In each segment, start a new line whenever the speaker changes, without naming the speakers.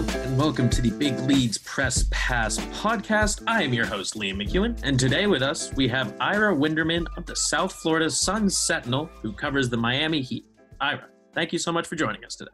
Hello, and welcome to the Big Leads Press Pass podcast. I am your host, Liam McEwen, and today with us we have Ira Winderman of the South Florida Sun Sentinel, who covers the Miami Heat. Ira, thank you so much for joining us today.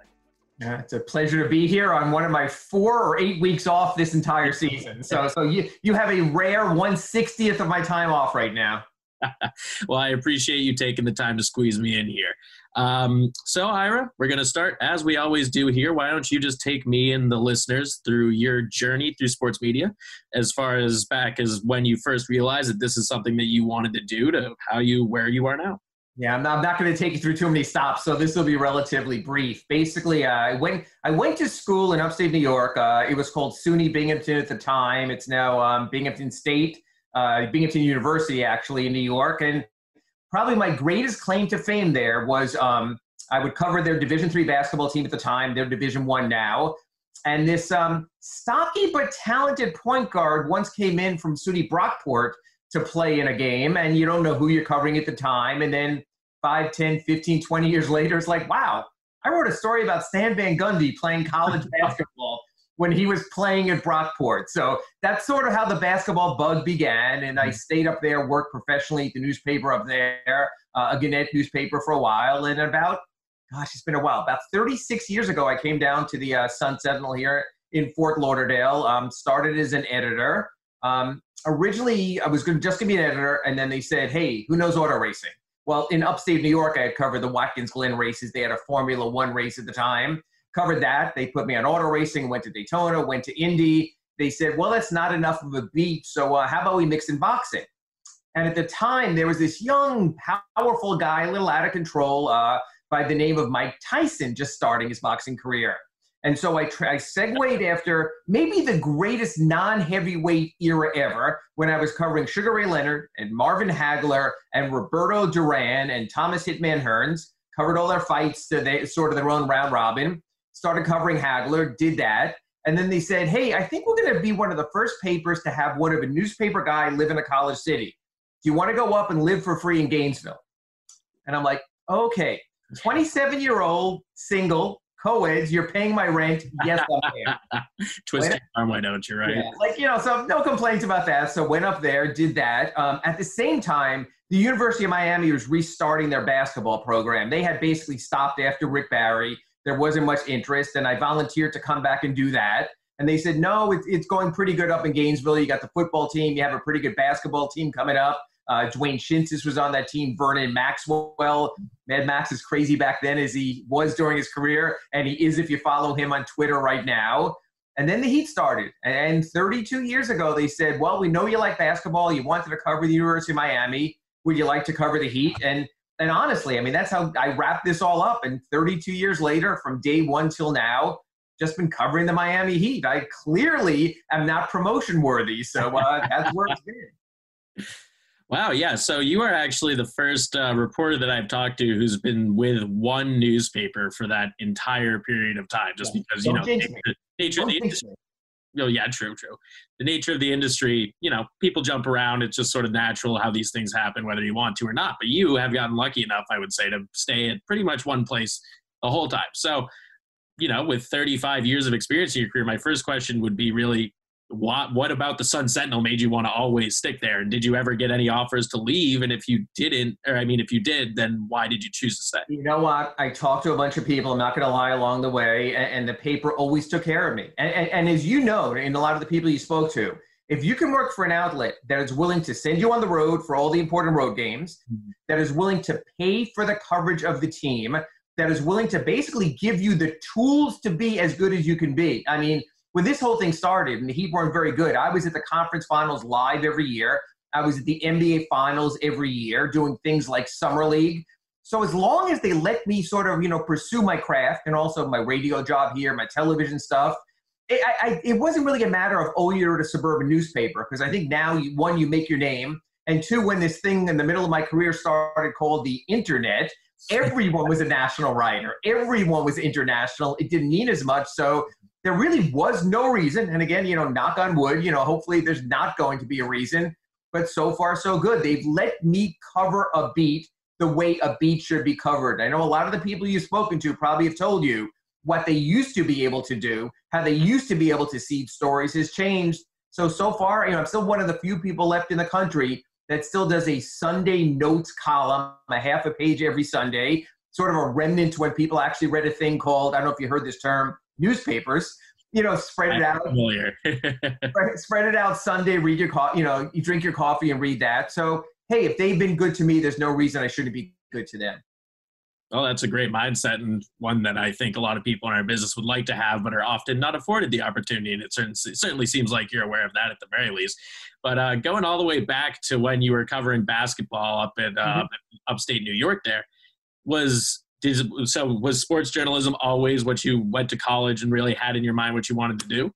Yeah, it's a pleasure to be here on one of my four or eight weeks off this entire season. So, so you you have a rare one sixtieth of my time off right now.
well, I appreciate you taking the time to squeeze me in here. Um, so, Ira, we're going to start as we always do here. Why don't you just take me and the listeners through your journey through sports media, as far as back as when you first realized that this is something that you wanted to do, to how you where you are now.
Yeah, I'm not, not going to take you through too many stops, so this will be relatively brief. Basically, uh, I went I went to school in upstate New York. Uh, it was called SUNY Binghamton at the time. It's now um, Binghamton State, uh, Binghamton University, actually in New York, and probably my greatest claim to fame there was um, I would cover their Division three basketball team at the time. They're Division one now. And this um, stocky but talented point guard once came in from SUNY Brockport to play in a game, and you don't know who you're covering at the time. And then 5, 10, 15, 20 years later, it's like, wow, I wrote a story about Stan Van Gundy playing college basketball when he was playing at Brockport. So that's sort of how the basketball bug began. And I mm-hmm. stayed up there, worked professionally at the newspaper up there, uh, a Gannett newspaper for a while. And about, gosh, it's been a while. About 36 years ago, I came down to the uh, Sun Sentinel here in Fort Lauderdale. Um, started as an editor. Um, originally, I was gonna, just going to be an editor, and then they said, "Hey, who knows auto racing?" Well, in upstate New York, I had covered the Watkins Glen races. They had a Formula One race at the time covered that. They put me on auto racing, went to Daytona, went to Indy. They said, well, that's not enough of a beat, so uh, how about we mix in boxing? And at the time, there was this young, powerful guy, a little out of control, uh, by the name of Mike Tyson, just starting his boxing career. And so I, tra- I segued after maybe the greatest non heavyweight era ever when I was covering Sugar Ray Leonard and Marvin Hagler and Roberto Duran and Thomas Hitman Hearns. Covered all their fights, so they sort of their own round robin started covering Hagler, did that. And then they said, hey, I think we're going to be one of the first papers to have one of a newspaper guy live in a college city. Do you want to go up and live for free in Gainesville? And I'm like, okay, 27 year old, single, co-eds, you're paying my rent. Yes, I'm
there. Twisting arm, why don't you, right? Yeah,
like, you know, so no complaints about that. So went up there, did that. Um, at the same time, the University of Miami was restarting their basketball program. They had basically stopped after Rick Barry there wasn't much interest, and I volunteered to come back and do that. And they said, no, it's, it's going pretty good up in Gainesville. You got the football team, you have a pretty good basketball team coming up. Uh, Dwayne Schintzius was on that team. Vernon Maxwell. Mad Max is crazy back then as he was during his career, and he is if you follow him on Twitter right now. And then the Heat started. And 32 years ago, they said, well, we know you like basketball. You wanted to cover the University of Miami. Would you like to cover the Heat? And and honestly, I mean, that's how I wrap this all up. And 32 years later, from day one till now, just been covering the Miami Heat. I clearly am not promotion worthy, so uh, that's where it's been.
Wow, yeah. So you are actually the first uh, reporter that I've talked to who's been with one newspaper for that entire period of time, just yeah. because Don't you know nature, nature of the industry oh yeah, true, true. The nature of the industry, you know, people jump around. It's just sort of natural how these things happen, whether you want to or not. But you have gotten lucky enough, I would say, to stay at pretty much one place the whole time. So, you know, with 35 years of experience in your career, my first question would be really, what what about the Sun Sentinel made you want to always stick there? And did you ever get any offers to leave? And if you didn't, or I mean, if you did, then why did you choose to stay?
You know what? I talked to a bunch of people. I'm not going to lie along the way, and, and, the paper always took care of me. And, and, and as you know, and a lot of the people you spoke to, if you can work for an outlet that is willing to send you on the road for all the important road games, mm-hmm. that is willing to pay for the coverage of the team, that is willing to basically give you the tools to be as good as you can be. I mean when this whole thing started, and the Heat weren't very good, I was at the conference finals live every year. I was at the NBA finals every year doing things like Summer League. So as long as they let me sort of, you know, pursue my craft and also my radio job here, my television stuff, it, I, it wasn't really a matter of, oh, you're at a suburban newspaper. Because I think now, you, one, you make your name. And two, when this thing in the middle of my career started called the internet, everyone was a national writer. Everyone was international. It didn't mean as much. So there really was no reason. And again, you know, knock on wood, you know, hopefully there's not going to be a reason. But so far, so good. They've let me cover a beat the way a beat should be covered. I know a lot of the people you've spoken to probably have told you what they used to be able to do, how they used to be able to seed stories has changed. So, so far, you know, I'm still one of the few people left in the country that still does a Sunday notes column, a half a page every Sunday, sort of a remnant when people actually read a thing called, I don't know if you heard this term, newspapers. You know, spread it out. spread, spread it out Sunday, read your coffee, you know, you drink your coffee and read that. So, hey, if they've been good to me, there's no reason I shouldn't be good to them.
Well, that's a great mindset and one that I think a lot of people in our business would like to have, but are often not afforded the opportunity. And it certainly seems like you're aware of that at the very least. But uh, going all the way back to when you were covering basketball up in uh, mm-hmm. upstate New York, there was so was sports journalism always what you went to college and really had in your mind what you wanted to do?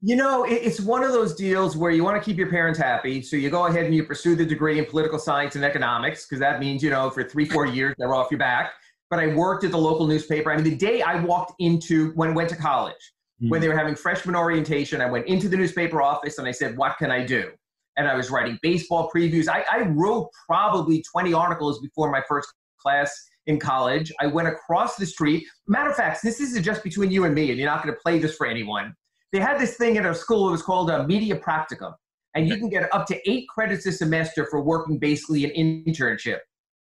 You know, it's one of those deals where you want to keep your parents happy. So you go ahead and you pursue the degree in political science and economics because that means, you know, for three, four years, they're off your back but I worked at the local newspaper. I mean, the day I walked into when I went to college, mm-hmm. when they were having freshman orientation, I went into the newspaper office and I said, What can I do? And I was writing baseball previews. I, I wrote probably 20 articles before my first class in college. I went across the street. Matter of fact, this is just between you and me, and you're not going to play this for anyone. They had this thing at our school, it was called a media practicum. And you can get up to eight credits a semester for working basically an internship.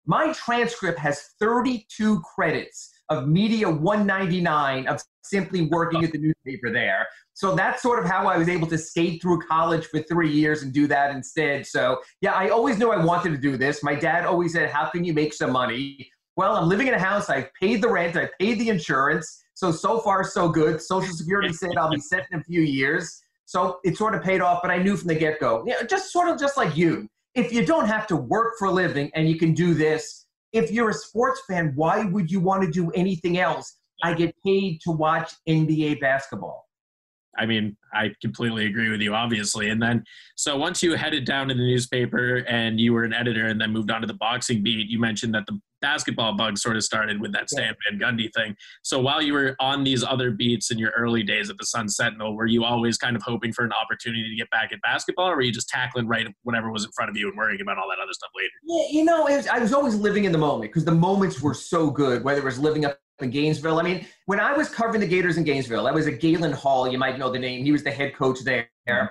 My transcript has 32 credits of Media 199 of simply working at the newspaper there. So that's sort of how I was able to skate through college for three years and do that instead. So, yeah, I always knew I wanted to do this. My dad always said, How can you make some money? Well, I'm living in a house. I've paid the rent, I've paid the insurance. So, so far, so good. Social Security said I'll be set in a few years. So it sort of paid off, but I knew from the get go, you know, just sort of just like you if you don't have to work for a living and you can do this, if you're a sports fan, why would you want to do anything else? I get paid to watch NBA basketball.
I mean, I completely agree with you, obviously. And then, so once you headed down to the newspaper and you were an editor and then moved on to the boxing beat, you mentioned that the basketball bug sort of started with that Stan Van Gundy thing. So while you were on these other beats in your early days at the Sun Sentinel, were you always kind of hoping for an opportunity to get back at basketball, or were you just tackling right whatever was in front of you and worrying about all that other stuff later?
Yeah, you know, was, I was always living in the moment because the moments were so good, whether it was living up in Gainesville. I mean, when I was covering the Gators in Gainesville, I was at Galen Hall. You might know the name. He was the head coach there. Mm-hmm.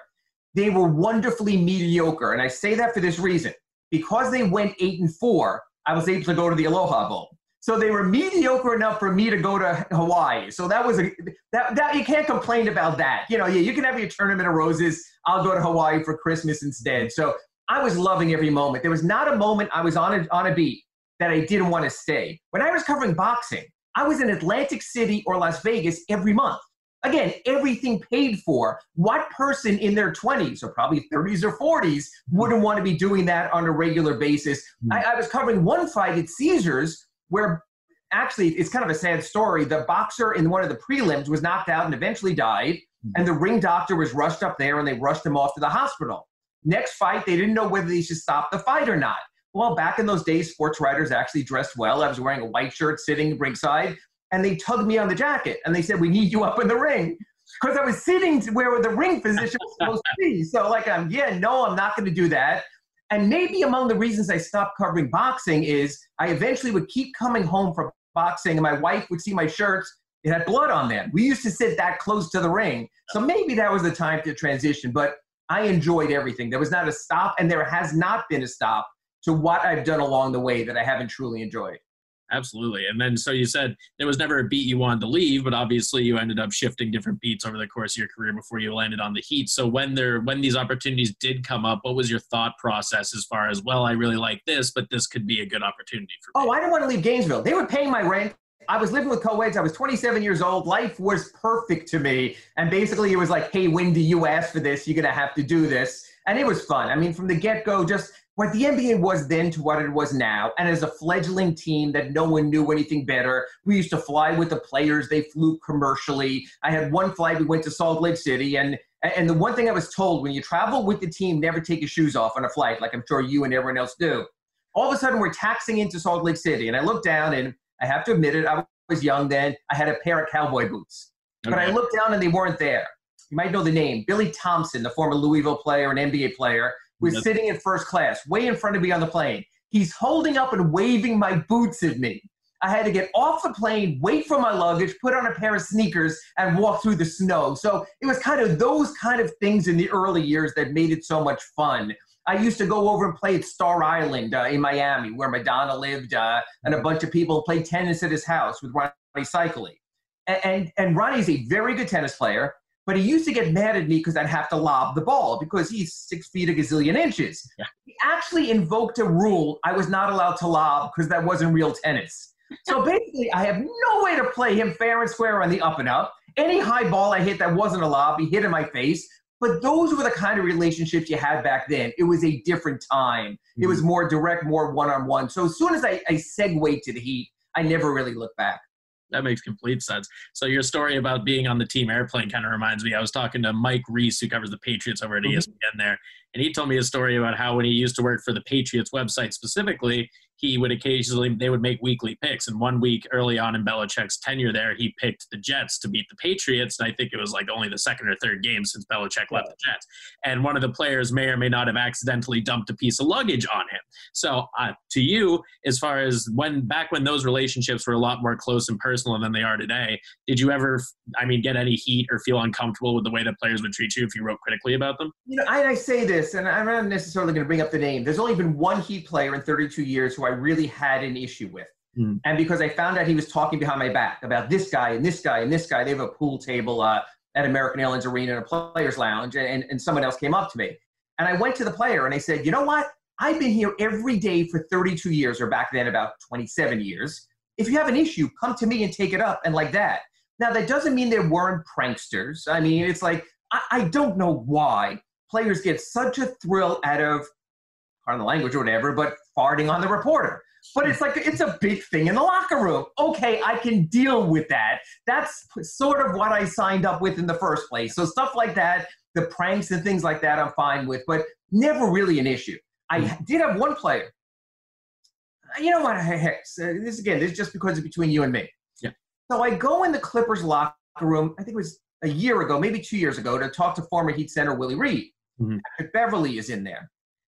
They were wonderfully mediocre, and I say that for this reason: because they went eight and four, I was able to go to the Aloha Bowl. So they were mediocre enough for me to go to Hawaii. So that was a that that you can't complain about that. You know, yeah, you can have your tournament of roses. I'll go to Hawaii for Christmas instead. So I was loving every moment. There was not a moment I was on a on a beat that I didn't want to stay. When I was covering boxing, I was in Atlantic City or Las Vegas every month. Again, everything paid for. What person in their 20s or probably 30s or 40s wouldn't want to be doing that on a regular basis? Mm-hmm. I, I was covering one fight at Caesars where actually it's kind of a sad story. The boxer in one of the prelims was knocked out and eventually died, mm-hmm. and the ring doctor was rushed up there and they rushed him off to the hospital. Next fight, they didn't know whether they should stop the fight or not. Well, back in those days, sports writers actually dressed well. I was wearing a white shirt sitting ringside and they tugged me on the jacket and they said, "We need you up in the ring." Because I was sitting where the ring position was supposed to be. So, like, I'm, yeah, no, I'm not going to do that. And maybe among the reasons I stopped covering boxing is I eventually would keep coming home from boxing, and my wife would see my shirts. It had blood on them. We used to sit that close to the ring. So maybe that was the time to transition. But I enjoyed everything. There was not a stop, and there has not been a stop to what I've done along the way that I haven't truly enjoyed.
Absolutely. And then so you said there was never a beat you wanted to leave, but obviously you ended up shifting different beats over the course of your career before you landed on the Heat. So when there when these opportunities did come up, what was your thought process as far as, well, I really like this, but this could be a good opportunity for
me? Oh, I didn't want to leave Gainesville. They were paying my rent. I was living with co-eds. I was 27 years old. Life was perfect to me. And basically it was like, hey, when do you ask for this? You're going to have to do this. And it was fun. I mean, from the get-go, just what the NBA was then to what it was now, and as a fledgling team that no one knew anything better, we used to fly with the players. They flew commercially. I had one flight. We went to Salt Lake City, and and the one thing I was told when you travel with the team, never take your shoes off on a flight, like I'm sure you and everyone else do. All of a sudden, we're taxing into Salt Lake City, and I looked down, and I have to admit it, I was young then. I had a pair of cowboy boots, okay. but I looked down and they weren't there. You might know the name Billy Thompson, the former Louisville player and NBA player was sitting in first class, way in front of me on the plane. He's holding up and waving my boots at me. I had to get off the plane, wait for my luggage, put on a pair of sneakers, and walk through the snow. So it was kind of those kind of things in the early years that made it so much fun. I used to go over and play at Star Island uh, in Miami, where Madonna lived, uh, and a bunch of people played tennis at his house with Rony Seikaly. And, and, and Rony's a very good tennis player, but he used to get mad at me because I'd have to lob the ball because he's six feet a gazillion inches. Yeah. He actually invoked a rule I was not allowed to lob because that wasn't real tennis. So basically, I have no way to play him fair and square on the up and up. Any high ball I hit that wasn't a lob, he hit in my face. But those were the kind of relationships you had back then. It was a different time. Mm-hmm. It was mm-hmm. more direct, more one on one. So as soon as I, I segued to the Heat, I never really looked back.
That makes complete sense. So your story about being on the team airplane kind of reminds me. I was talking to Mike Reiss, who covers the Patriots over at mm-hmm. ESPN there, and he told me a story about how when he used to work for the Patriots website specifically, he would occasionally they would make weekly picks. And one week early on in Belichick's tenure there, he picked the Jets to beat the Patriots. And I think it was like only the second or third game since Belichick left the Jets. And one of the players may or may not have accidentally dumped a piece of luggage on him. So uh, to you, as far as when back when those relationships were a lot more close and personal than they are today, did you ever, I mean, get any heat or feel uncomfortable with the way that players would treat you if you wrote critically about them?
You know, I, I say this, and I'm not necessarily going to bring up the name. There's only been one Heat player in 32 years who I really had an issue with. Mm. And because I found out he was talking behind my back about this guy and this guy and this guy, they have a pool table uh, at American Airlines Arena in a player's lounge, and, and someone else came up to me. And I went to the player and I said, You know what? I've been here every day for 32 years, or back then about 27 years. If you have an issue, come to me and take it up, and like that. Now, that doesn't mean there weren't pranksters. I mean, it's like, I, I don't know why players get such a thrill out of, pardon the language or whatever, but farting on the reporter. But it's like it's a big thing in the locker room. Okay, I can deal with that. That's sort of what I signed up with in the first place. So stuff like that, the pranks and things like that, I'm fine with, but never really an issue. I hmm. did have one player. You know what? Hey, this again, this is just because it's between you and me.
Yeah.
So I go in the Clippers locker room. I think it was a year ago, maybe two years ago, to talk to former Heat center Willie Reed. Mm-hmm. Beverley is in there.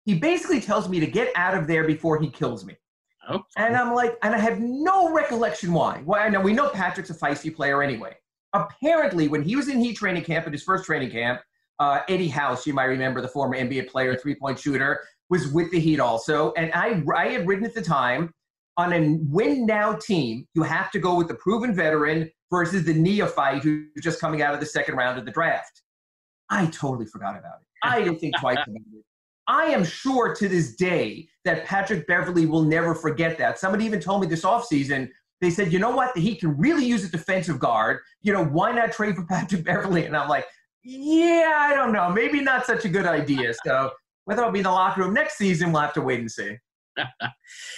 He basically tells me to get out of there before he kills me. Oh. And I'm like, and I have no recollection why. Why? I know we know Patrick's a feisty player anyway. Apparently, when he was in Heat training camp at his first training camp, uh, Eddie House, you might remember the former NBA player, three point shooter, was with the Heat also. And I, I had written at the time on a win now team, you have to go with the proven veteran versus the neophyte who's just coming out of the second round of the draft. I totally forgot about it. I didn't think twice about it. I am sure to this day that Patrick Beverley will never forget that. Somebody even told me this offseason, they said, you know what, he can really use a defensive guard. You know, why not trade for Patrick Beverley? And I'm like, yeah, I don't know. Maybe not such a good idea. So whether I'll be in the locker room next season, we'll have to wait and see.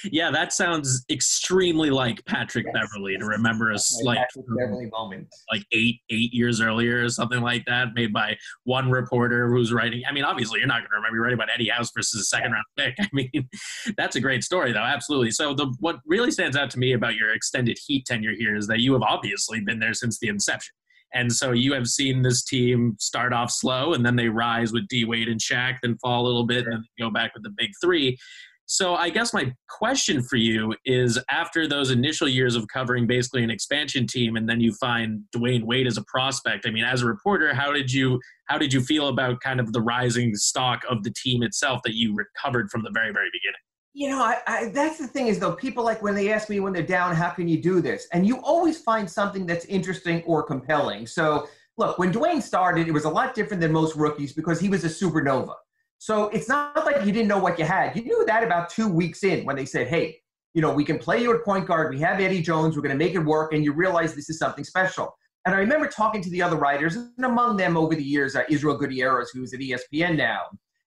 Yeah, that sounds extremely like Patrick yes, Beverley to remember a like
Beverley moment,
like eight eight years earlier or something like that, made by one reporter who's writing. I mean, obviously, you're not going to remember writing about Eddie House versus a second round pick. I mean, that's a great story, though. Absolutely. So, the what really stands out to me about your extended Heat tenure here is that you have obviously been there since the inception. And so you have seen this team start off slow and then they rise with D Wade and Shaq, then fall a little bit, and go back with the big three. So I guess my question for you is after those initial years of covering basically an expansion team and then you find Dwyane Wade as a prospect, I mean as a reporter, how did you how did you feel about kind of the rising stock of the team itself that you recovered from the very very beginning?
You know, I, I, that's the thing is though people like when they ask me when they're down, how can you do this? And you always find something that's interesting or compelling. So look, when Dwyane started, it was a lot different than most rookies because he was a supernova. So it's not like you didn't know what you had. You knew that about two weeks in when they said, hey, you know, we can play you at point guard. We have Eddie Jones. We're going to make it work. And you realize this is something special. And I remember talking to the other writers, and among them over the years, Israel Gutierrez, who's at ESPN now.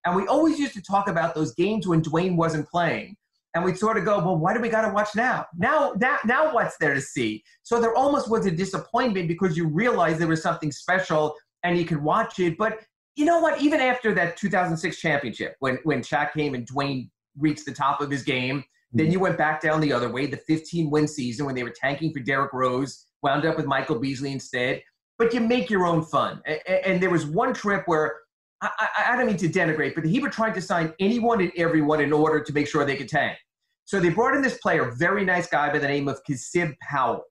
And we always used to talk about those games when Dwyane wasn't playing. And we'd sort of go, well, why do we got to watch now? Now, now, now what's there to see? So there almost was a disappointment because you realized there was something special and you could watch it. But you know what? Even after that 2006 championship, when when Shaq came and Dwyane reached the top of his game, mm-hmm. then you went back down the other way. The 15 win season when they were tanking for Derrick Rose, wound up with Michael Beasley instead. But you make your own fun. And, and there was one trip where I, I, I, don't mean to denigrate, but he were trying to sign anyone and everyone in order to make sure they could tank. So they brought in this player, very nice guy by the name of Kasib Powell.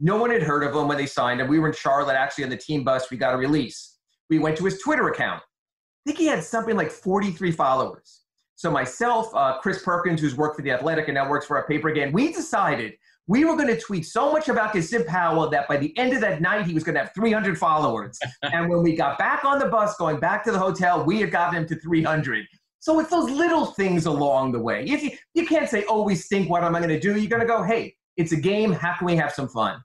No one had heard of him when they signed him. We were in Charlotte, actually, on the team bus. We got a release. We went to his Twitter account. I think he had something like 43 followers. So myself, uh, Chris Perkins, who's worked for the Athletic and now works for our paper again, we decided we were going to tweet so much about Kasib Powell that by the end of that night, he was going to have 300 followers. and when we got back on the bus going back to the hotel, we had gotten him to 300. So it's those little things along the way. If you, you can't say, always think, what am I going to do? You're going to go, hey, it's a game. How can we have some fun?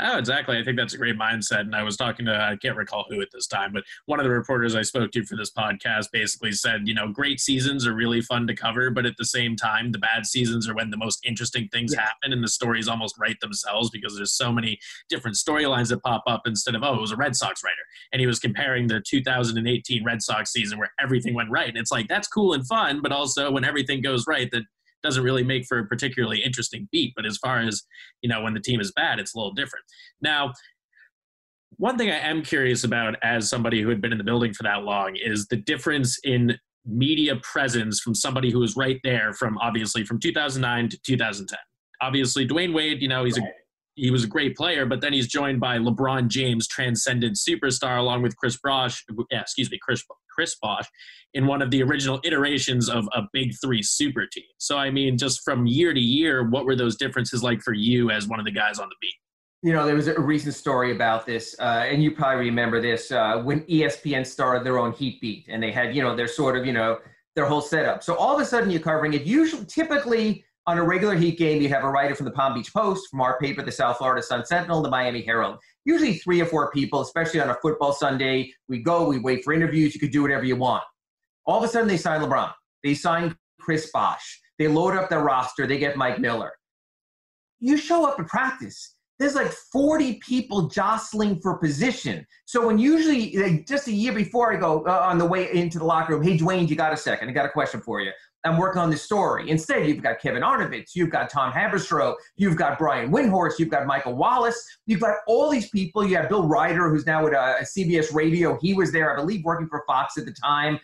Oh, exactly. I think that's a great mindset. And I was talking to, I can't recall who at this time, but one of the reporters I spoke to for this podcast basically said, you know, great seasons are really fun to cover, but at the same time, the bad seasons are when the most interesting things yeah. happen and the stories almost write themselves because there's so many different storylines that pop up instead of, oh, it was a Red Sox writer. And he was comparing the 2018 Red Sox season where everything went right. And it's like, that's cool and fun, but also when everything goes right, that doesn't really make for a particularly interesting beat. But as far as, you know, when the team is bad, it's a little different. Now, one thing I am curious about as somebody who had been in the building for that long is the difference in media presence from somebody who was right there from obviously from 2009 to 2010. Obviously, Dwyane Wade, you know, he's right. a he was a great player, but then he's joined by LeBron James, transcendent superstar, along with Chris Bosh. Yeah, excuse me, Chris Chris Bosh, in one of the original iterations of a Big Three super team. So, I mean, just from year to year, what were those differences like for you as one of the guys on the beat?
You know, there was a recent story about this, uh, and you probably remember this uh, when ESPN started their own Heat Beat, and they had, you know, their sort of, you know, their whole setup. So all of a sudden, you're covering it. Usually, typically, on a regular Heat game, you'd have a writer from the Palm Beach Post, from our paper, the South Florida Sun Sentinel, the Miami Herald. Usually three or four people, especially on a football Sunday. We go, we wait for interviews. You could do whatever you want. All of a sudden, they sign LeBron. They sign Chris Bosh. They load up their roster. They get Mike Miller. You show up at practice. There's like 40 people jostling for position. So when usually, like just a year before I go uh, on the way into the locker room, hey, Dwyane, you got a second? I got a question for you. I'm working on this story. Instead, you've got Kevin Arnovitz, you've got Tom Haberstroh, you've got Brian Windhorst, you've got Michael Wallace, you've got all these people. You have Bill Reiter, who's now at uh, CBS Radio. He was there, I believe, working for Fox at the time.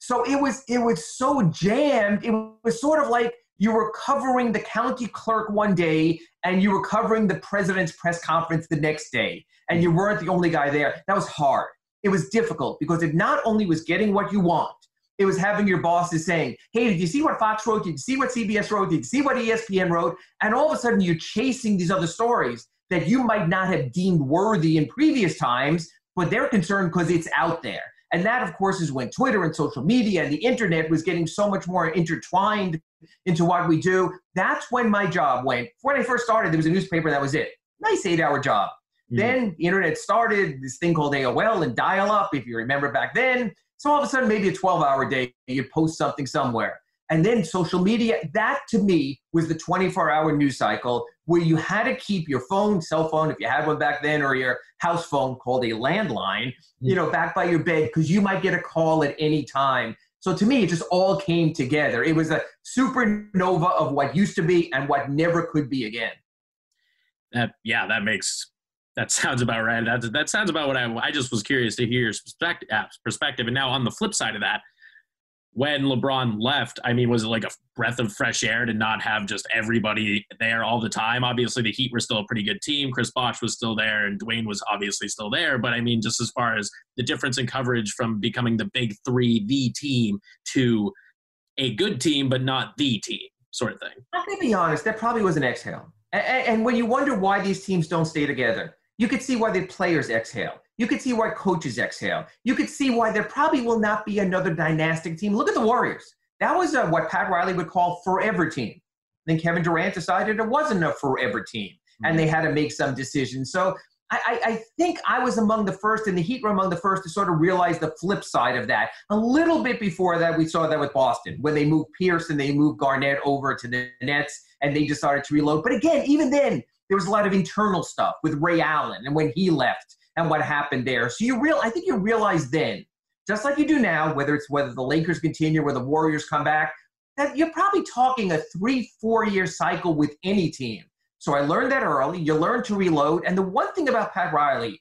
So it was it was so jammed. It was sort of like you were covering the county clerk one day and you were covering the president's press conference the next day, and you weren't the only guy there. That was hard. It was difficult because it not only was getting what you want it was having your bosses saying, hey, did you see what Fox wrote? Did you see what CBS wrote? Did you see what ESPN wrote? And all of a sudden you're chasing these other stories that you might not have deemed worthy in previous times, but they're concerned because it's out there. And that, of course, is when Twitter and social media and the internet was getting so much more intertwined into what we do. That's when my job went. When I first started, there was a newspaper, that was it. Nice eight hour job. Mm-hmm. Then the internet started, this thing called AOL and dial up, if you remember back then. So all of a sudden, maybe a 12 hour day, you post something somewhere. And then social media, that to me was the 24 hour news cycle where you had to keep your phone, cell phone, if you had one back then, or your house phone called a landline, you know, back by your bed because you might get a call at any time. So to me, it just all came together. It was a supernova of what used to be and what never could be again.
That, yeah, that makes that sounds about right. That that sounds about what I I just was curious to hear your perspective. Uh, perspective, and now on the flip side of that, when LeBron left, I mean, was it like a breath of fresh air to not have just everybody there all the time? Obviously, the Heat were still a pretty good team. Chris Bosh was still there, and Dwyane was obviously still there. But I mean, just as far as the difference in coverage from becoming the big three, the team, to a good team but not the team, sort of thing.
I'm gonna be honest. That probably was an exhale. And when you wonder why these teams don't stay together, you could see why the players exhale. You could see why coaches exhale. You could see why there probably will not be another dynastic team. Look at the Warriors. That was a, what Pat Riley would call forever team. Then Kevin Durant decided it wasn't a forever team, and they mm-hmm. had to make some decisions. So I, I, think I was among the first, and the Heat were among the first to sort of realize the flip side of that. A little bit before that, we saw that with Boston when they moved Pierce and they moved Garnett over to the Nets, and they decided to reload. But again, even then, there was a lot of internal stuff with Ray Allen and when he left and what happened there. So you real, I think you realize then, just like you do now, whether it's whether the Lakers continue or the Warriors come back, that you're probably talking a three, four year cycle with any team. So I learned that early. You learn to reload. And the one thing about Pat Riley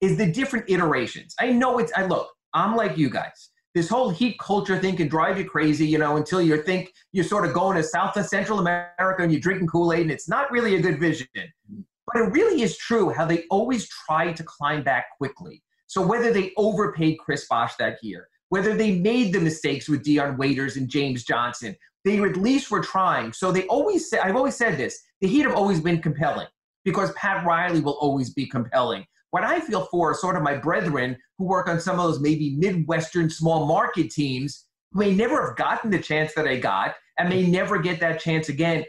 is the different iterations. I know it's, I look, I'm like you guys. This whole heat culture thing can drive you crazy, you know, until you think you're sort of going to South and Central America and you're drinking Kool Aid, and it's not really a good vision. But it really is true how they always try to climb back quickly. So whether they overpaid Chris Bosh that year, whether they made the mistakes with Dion Waiters and James Johnson, they at least were trying. So they always say, I've always said this, the Heat have always been compelling because Pat Riley will always be compelling. What I feel for are sort of my brethren who work on some of those maybe Midwestern small market teams who may never have gotten the chance that I got and may never get that chance again.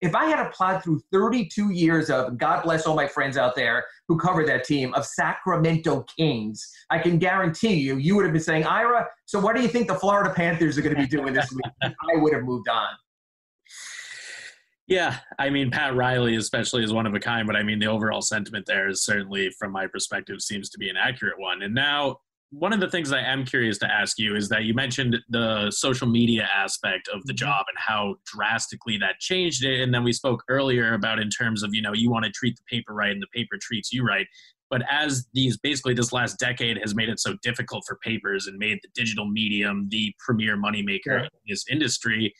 If I had to plod through 32 years of, God bless all my friends out there who covered that team, of Sacramento Kings, I can guarantee you, you would have been saying, Ira, so what do you think the Florida Panthers are going to be doing this week? I would have moved on.
Yeah, I mean Pat Riley especially is one of a kind, but I mean the overall sentiment there is certainly from my perspective seems to be an accurate one. And now one of the things I am curious to ask you is that you mentioned the social media aspect of the mm-hmm. job and how drastically that changed it. And then we spoke earlier about in terms of, you know, you want to treat the paper right and the paper treats you right. But as these basically this last decade has made it so difficult for papers and made the digital medium the premier moneymaker yeah. in this industry,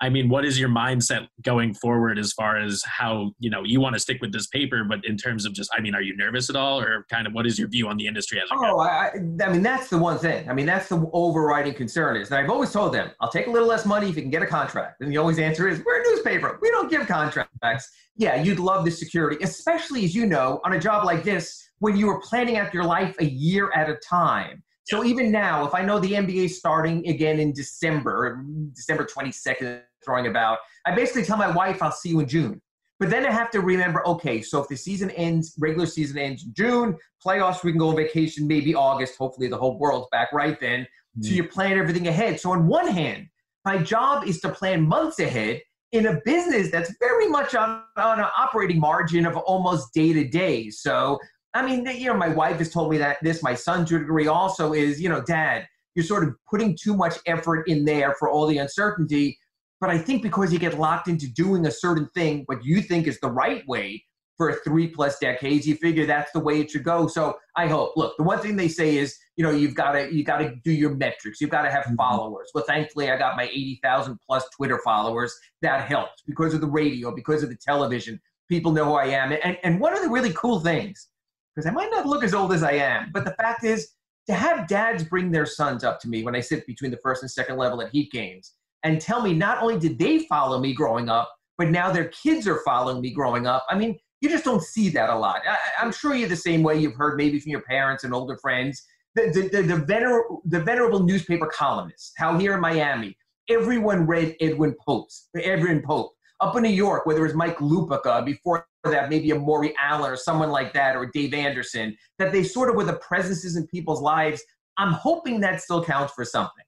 I mean, what is your mindset going forward as far as how you know you want to stick with this paper, but in terms of just, I mean, are you nervous at all, or kind of what is your view on the industry as?
Oh, I, I mean, that's the one thing. I mean, that's the overriding concern is that I've always told them, I'll take a little less money if you can get a contract. And the always answer is, we're a newspaper, we don't give contracts. Yeah, you'd love the security, especially as you know, on a job like this, when you are planning out your life a year at a time. So even now, if I know the NBA starting again in December, December 22nd, throwing about, I basically tell my wife I'll see you in June. But then I have to remember, okay, so if the season ends, regular season ends in June, playoffs, we can go on vacation maybe August. Hopefully the whole world's back right then. Mm-hmm. So you plan everything ahead. So on one hand, my job is to plan months ahead in a business that's very much on, on an operating margin of almost day to day. So I mean, you know, my wife has told me that this, my son to a degree also is, you know, dad, you're sort of putting too much effort in there for all the uncertainty. But I think because you get locked into doing a certain thing, what you think is the right way for three plus decades, you figure that's the way it should go. So I hope. Look, the one thing they say is, you know, you've got to you got to do your metrics. You've got to have mm-hmm. followers. Well, thankfully, I got my eighty thousand plus Twitter followers. That helps because of the radio, because of the television. People know who I am. And and one of the really cool things because I might not look as old as I am. But the fact is, to have dads bring their sons up to me when I sit between the first and second level at Heat games and tell me not only did they follow me growing up, but now their kids are following me growing up. I mean, you just don't see that a lot. I, am sure you're the same way. You've heard maybe from your parents and older friends. The, the, the, the, vener- the venerable newspaper columnist, how here in Miami, everyone read Edwin Pope's, Edwin Pope. Up in New York, whether it was Mike Lupica, before that maybe a Maury Allen or someone like that, or Dave Anderson, that they sort of were the presences in people's lives. I'm hoping that still counts for something.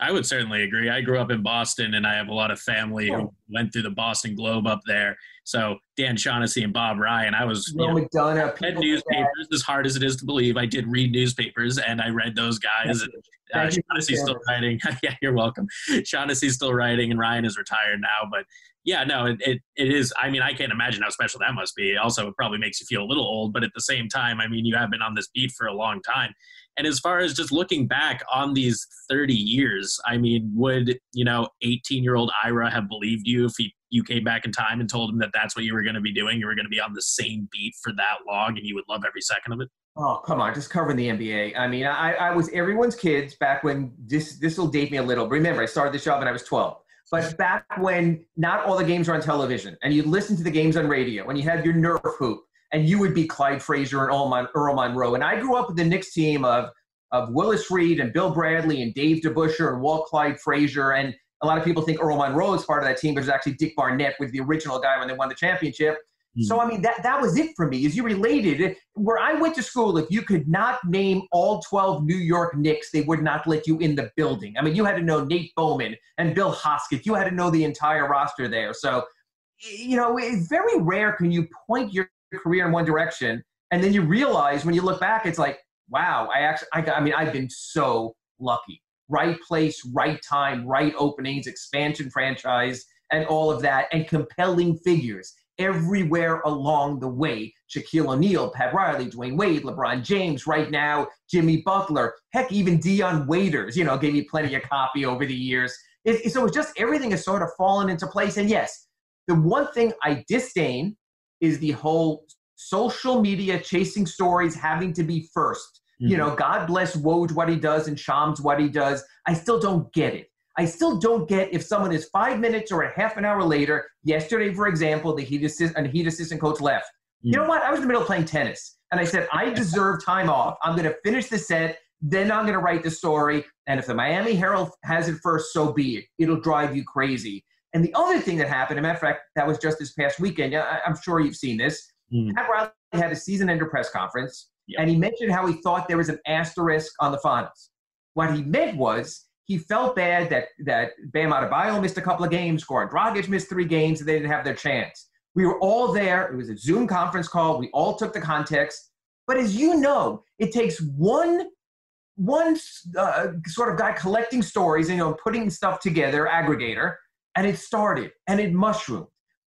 I would certainly agree. I grew up in Boston, and I have a lot of family who went through the Boston Globe up there. So Dan Shaughnessy and Bob Ryan, I was
Will you know, McDonough,
read newspapers as hard as it is to believe. I did read newspapers, and I read those guys. And, uh, Shaughnessy's still writing. yeah, you're welcome. Shaughnessy's still writing, and Ryan is retired now. But yeah, no, it, it, it is. I mean, I can't imagine how special that must be. Also, it probably makes you feel a little old, but at the same time, I mean, you have been on this beat for a long time. And as far as just looking back on these 30 years, I mean, would, you know, 18 year old Ira have believed you if he, you came back in time and told him that that's what you were going to be doing? You were going to be on the same beat for that long and you would love every second of it?
Oh, come on, just covering the NBA. I mean, I, I was everyone's kids back when this this will date me a little. But Remember, I started this job when I was 12. But back when not all the games were on television and you listen to the games on radio and you had your Nerf hoop and you would be Clyde Frazier and Earl, Monroe. And I grew up with the Knicks team of, of Willis Reed and Bill Bradley and Dave DeBusschere and Walt Clyde Frazier. And a lot of people think Earl Monroe is part of that team, but it was actually Dick Barnett with the original guy when they won the championship. So hmm. I mean that that was it for me. Is you related where I went to school. If you could not name all twelve New York Knicks, they would not let you in the building. I mean, you had to know Nate Bowman and Bill Hoskett. You had to know the entire roster there. So you know, it's very rare can you point your career in one direction and then you realize when you look back, it's like, wow, I actually, I, got, I mean, I've been so lucky. Right place, right time, right openings, expansion franchise, and all of that, and compelling figures everywhere along the way. Shaquille O'Neal, Pat Riley, Dwyane Wade, LeBron James, right now, Jimmy Butler, heck, even Dion Waiters, you know, gave me plenty of copy over the years. It, so it's just everything has sort of fallen into place. And yes, the one thing I disdain is the whole social media chasing stories having to be 1st mm-hmm. You know, God bless Woj what he does and Shams what he does. I still don't get it. I still don't get if someone is five minutes or a half an hour later. Yesterday, for example, the Heat assist, and Heat assistant coach left. Mm-hmm. You know what? I was in the middle of playing tennis, and I said I deserve time off. I'm going to finish the set, then I'm going to write the story. And if the Miami Herald has it first, so be it. It'll drive you crazy. And the other thing that happened, a matter of fact, that was just this past weekend. I'm sure you've seen this. Mm. Pat Riley had a season ender press conference, yep. and he mentioned how he thought there was an asterisk on the finals. What he meant was he felt bad that that Bam Adebayo missed a couple of games, Goran Dragic missed three games, and they didn't have their chance. We were all there. It was a Zoom conference call. We all took the context. But as you know, it takes one one uh, sort of guy collecting stories and you know putting stuff together, aggregator, and it started and it mushroomed.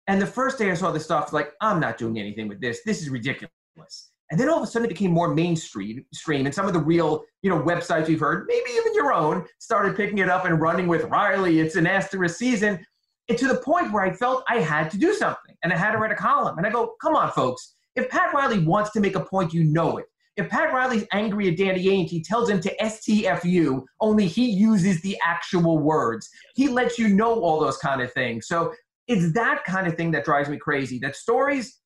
And the first day I saw the stuff, like I'm not doing anything with this. This is ridiculous. And then all of a sudden it became more mainstream, stream, and some of the real, you know, websites we've heard, maybe even your own, started picking it up and running with Riley. It's an asterisk season. And to the point where I felt I had to do something and I had to write a column. And I go, come on, folks. If Pat Riley wants to make a point, you know it. If Pat Riley's angry at Danny Ainge, he tells him to STFU, only he uses the actual words. He lets you know all those kind of things. So it's that kind of thing that drives me crazy. That stories,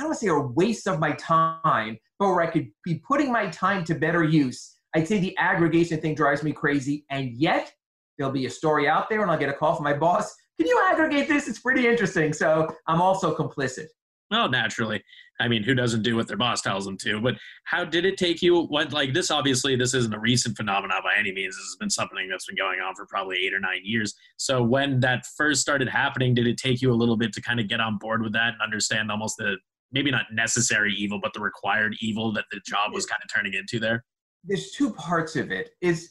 I don't want to say a waste of my time, but where I could be putting my time to better use. I'd say the aggregation thing drives me crazy. And yet, there'll be a story out there, and I'll get a call from my boss. Can you aggregate this? It's pretty interesting. So I'm also complicit.
Well, naturally. I mean, who doesn't do what their boss tells them to? But how did it take you? What like this? Obviously, this isn't a recent phenomenon by any means. This has been something that's been going on for probably eight or nine years. So when that first started happening, did it take you a little bit to kind of get on board with that and understand almost the maybe not necessary evil, but the required evil that the job was kind of turning into there?
There's two parts of it. Is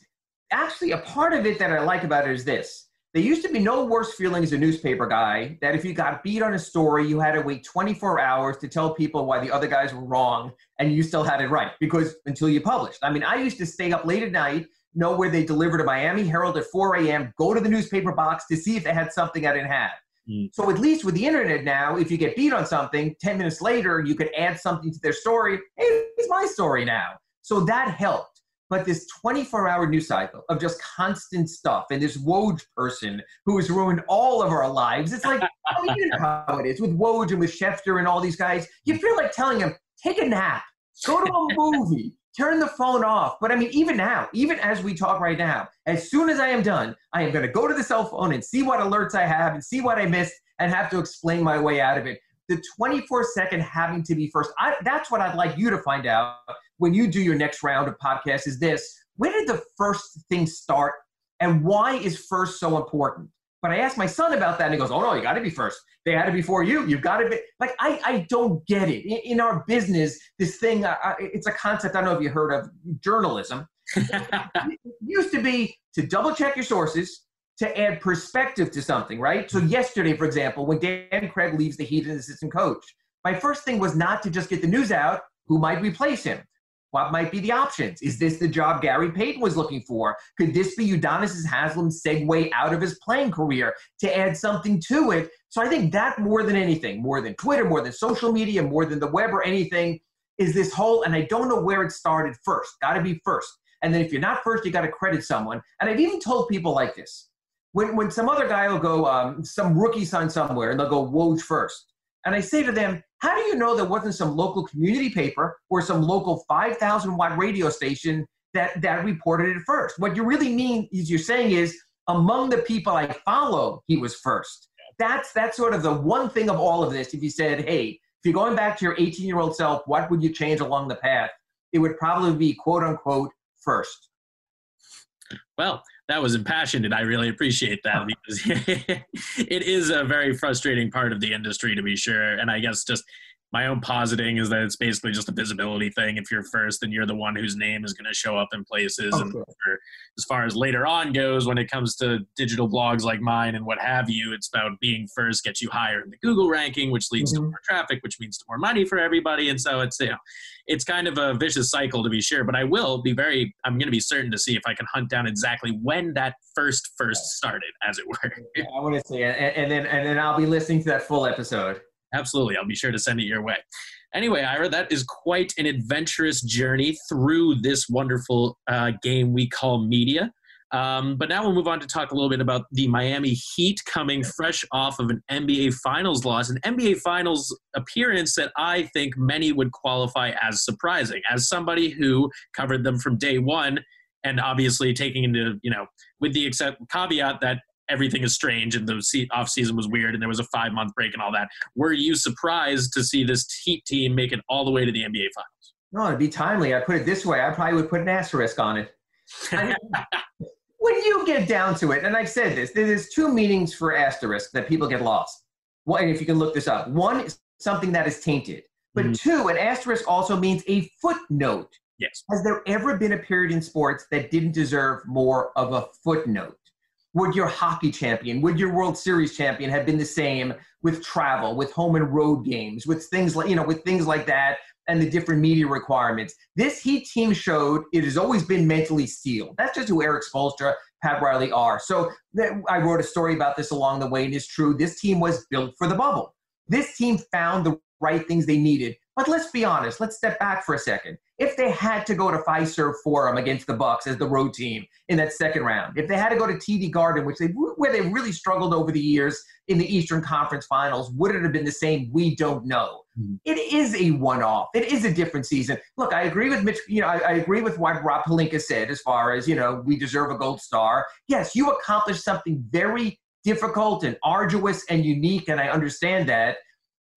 actually a part of it that I like about it is this there used to be no worse feeling as a newspaper guy that if you got beat on a story, you had to wait 24 hours to tell people why the other guys were wrong and you still had it right because until you published. I mean, I used to stay up late at night, know where they delivered a Miami Herald at 4 a.m., go to the newspaper box to see if they had something I didn't have. Mm. So at least with the internet now, if you get beat on something, 10 minutes later, you could add something to their story. Hey, it's my story now. So that helped but this 24 hour news cycle of just constant stuff and this Woj person who has ruined all of our lives. It's like, you know how it is with Woj and with Schefter and all these guys. You feel like telling them, take a nap, go to a movie, turn the phone off. But I mean, even now, even as we talk right now, as soon as I am done, I am going to go to the cell phone and see what alerts I have and see what I missed and have to explain my way out of it. The 24 second having to be first, I, that's what I'd like you to find out when you do your next round of podcasts is this where did the first thing start and why is first so important but i asked my son about that and he goes oh no you got to be first. They had it before you. You've got to be like i, I don't get it. In, in our business this thing uh, it's a concept i don't know if you heard of journalism. It used to be to double check your sources to add perspective to something right? So yesterday for example when dan craig leaves the heat as assistant coach my first thing was not to just get the news out who might replace him what might be the options? Is this the job Gary Payton was looking for? Could this be Udonis Haslem's segue out of his playing career to add something to it? So I think that more than anything, more than Twitter, more than social media, more than the web or anything, is this whole, and I don't know where it started first. Got to be first. And then if you're not first, you got to credit someone. And I've even told people like this. When, when some other guy will go, um, some rookie sign somewhere, and they'll go Woj first. And I say to them, how do you know there wasn't some local community paper or some local 5,000 watt radio station that, that reported it first? What you really mean is you're saying is among the people I follow, he was first. That's, that's sort of the one thing of all of this. If you said, hey, if you're going back to your 18 year old self, what would you change along the path? It would probably be quote unquote first.
Well, that was impassioned, and I really appreciate that because it is a very frustrating part of the industry to be sure. And I guess just my own positing is that it's basically just a visibility thing. If you're first, then you're the one whose name is going to show up in places. Oh, and for, as far as later on goes, when it comes to digital blogs like mine and what have you, it's about being first gets you higher in the Google ranking, which leads mm-hmm. to more traffic, which means to more money for everybody. And so it's you know, it's kind of a vicious cycle to be sure. But I will be very, I'm going to be certain to see if I can hunt down exactly when that first first started, as it were.
Yeah, I want to see, and, and then and then I'll be listening to that full episode.
Absolutely. I'll be sure to send it your way. Anyway, Ira, that is quite an adventurous journey through this wonderful uh, game we call media. Um, but now we'll move on to talk a little bit about the Miami Heat coming fresh off of an NBA Finals loss, an NBA Finals appearance that I think many would qualify as surprising. As somebody who covered them from day one, and obviously taking into you know with the except caveat that everything is strange and the off season was weird and there was a five month break and all that. Were you surprised to see this Heat team make it all the way to the NBA Finals?
No, it'd be timely. I put it this way: I probably would put an asterisk on it. when you get down to it, and I've said this, there's two meanings for asterisk that people get lost. One, if you can look this up, one is something that is tainted, but mm-hmm. two, an asterisk also means a footnote.
Yes.
Has there ever been a period in sports that didn't deserve more of a footnote? Would your hockey champion, would your World Series champion have been the same with travel, with home and road games, with things like, you know, with things like that and the different media requirements? This Heat team showed it has always been mentally steeled. That's just who Erik Spoelstra, Pat Riley are. So I wrote a story about this along the way, and it's true. This team was built for the bubble. This team found the right things they needed. But let's be honest. Let's step back for a second if they had to go to Fiserv Forum against the Bucks as the road team in that second round, if they had to go to TD Garden, which they where they really struggled over the years in the Eastern Conference Finals, would it have been the same? We don't know. Mm-hmm. It is a one-off. It is a different season. Look, I agree with Mitch. You know, I, I agree with what Rob Pelinka said as far as you know, we deserve a gold star. Yes, you accomplished something very difficult and arduous and unique, and I understand that.